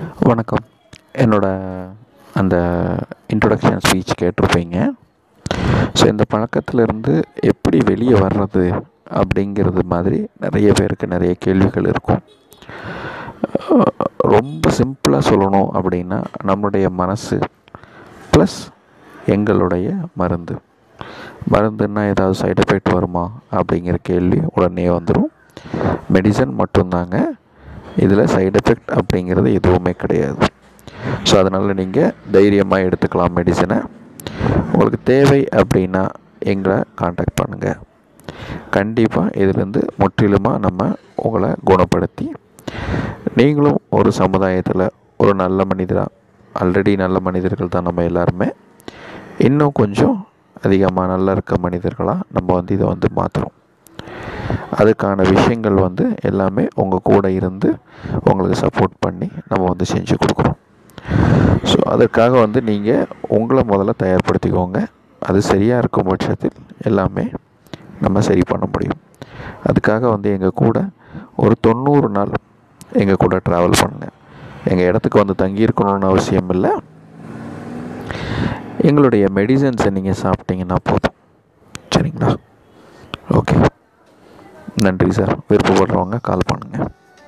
வணக்கம். என்னோட அந்த இன்ட்ரொடக்ஷன் ஸ்பீச் கேட்டிருப்பீங்க. ஸோ இந்த பழக்கத்திலிருந்து எப்படி வெளியே வர்றது அப்படிங்கிறது மாதிரி நிறைய பேருக்கு நிறைய கேள்விகள் இருக்கும். ரொம்ப சிம்பிளாக சொல்லணும் அப்படின்னா நம்மளுடைய மனசு ப்ளஸ் எங்களுடைய மருந்து. மருந்துன்னா ஏதாவது சைடு எஃபெக்ட் வருமா அப்படிங்கிற கேள்வி உடனே வந்துடும் மெடிசன் மட்டும்தாங்க. இதில் சைடு எஃபெக்ட் அப்படிங்கிறது எதுவுமே கிடையாது. ஸோ அதனால் நீங்கள் தைரியமாக எடுத்துக்கலாம் மெடிசனை உங்களுக்கு தேவை அப்படின்னா எங்களை காண்டாக்ட் பண்ணுங்கள் கண்டிப்பாக இதிலேருந்து முற்றிலுமாக நம்ம உங்களை குணப்படுத்தி நீங்களும் ஒரு சமுதாயத்தில் ஒரு நல்ல மனிதராக ஆல்ரெடி நல்ல மனிதர்கள் தான் நம்ம எல்லாருமே. இன்னும் கொஞ்சம் அதிகமாக நல்லா இருக்க மனிதர்களாக நம்ம வந்து இதை வந்து மாற்றுறோம் அதுக்கான விஷயங்கள் வந்து எல்லாமே உங்கள் கூட இருந்து உங்களுக்கு சப்போர்ட் பண்ணி நம்ம வந்து செஞ்சு கொடுக்குறோம். ஸோ அதற்காக வந்து நீங்கள் உங்களை முதல்ல தயார்படுத்திக்கோங்க. அது சரியாக இருக்கும் பட்சத்தில் எல்லாமே நம்ம சரி பண்ண முடியும். அதுக்காக வந்து எங்கள் கூட ஒரு தொண்ணூறு நாள் எங்கள் கூட ட்ராவல் பண்ணுங்கள் எங்கள் இடத்துக்கு வந்து தங்கியிருக்கணும்னு அவசியம் இல்லை. எங்களுடைய மெடிசன்ஸை நீங்கள் சாப்பிட்டீங்கன்னா போதும். சரிங்களா? ஓகே நன்றி சார். விருப்பப்படுறவங்க கால் பண்ணுங்கள்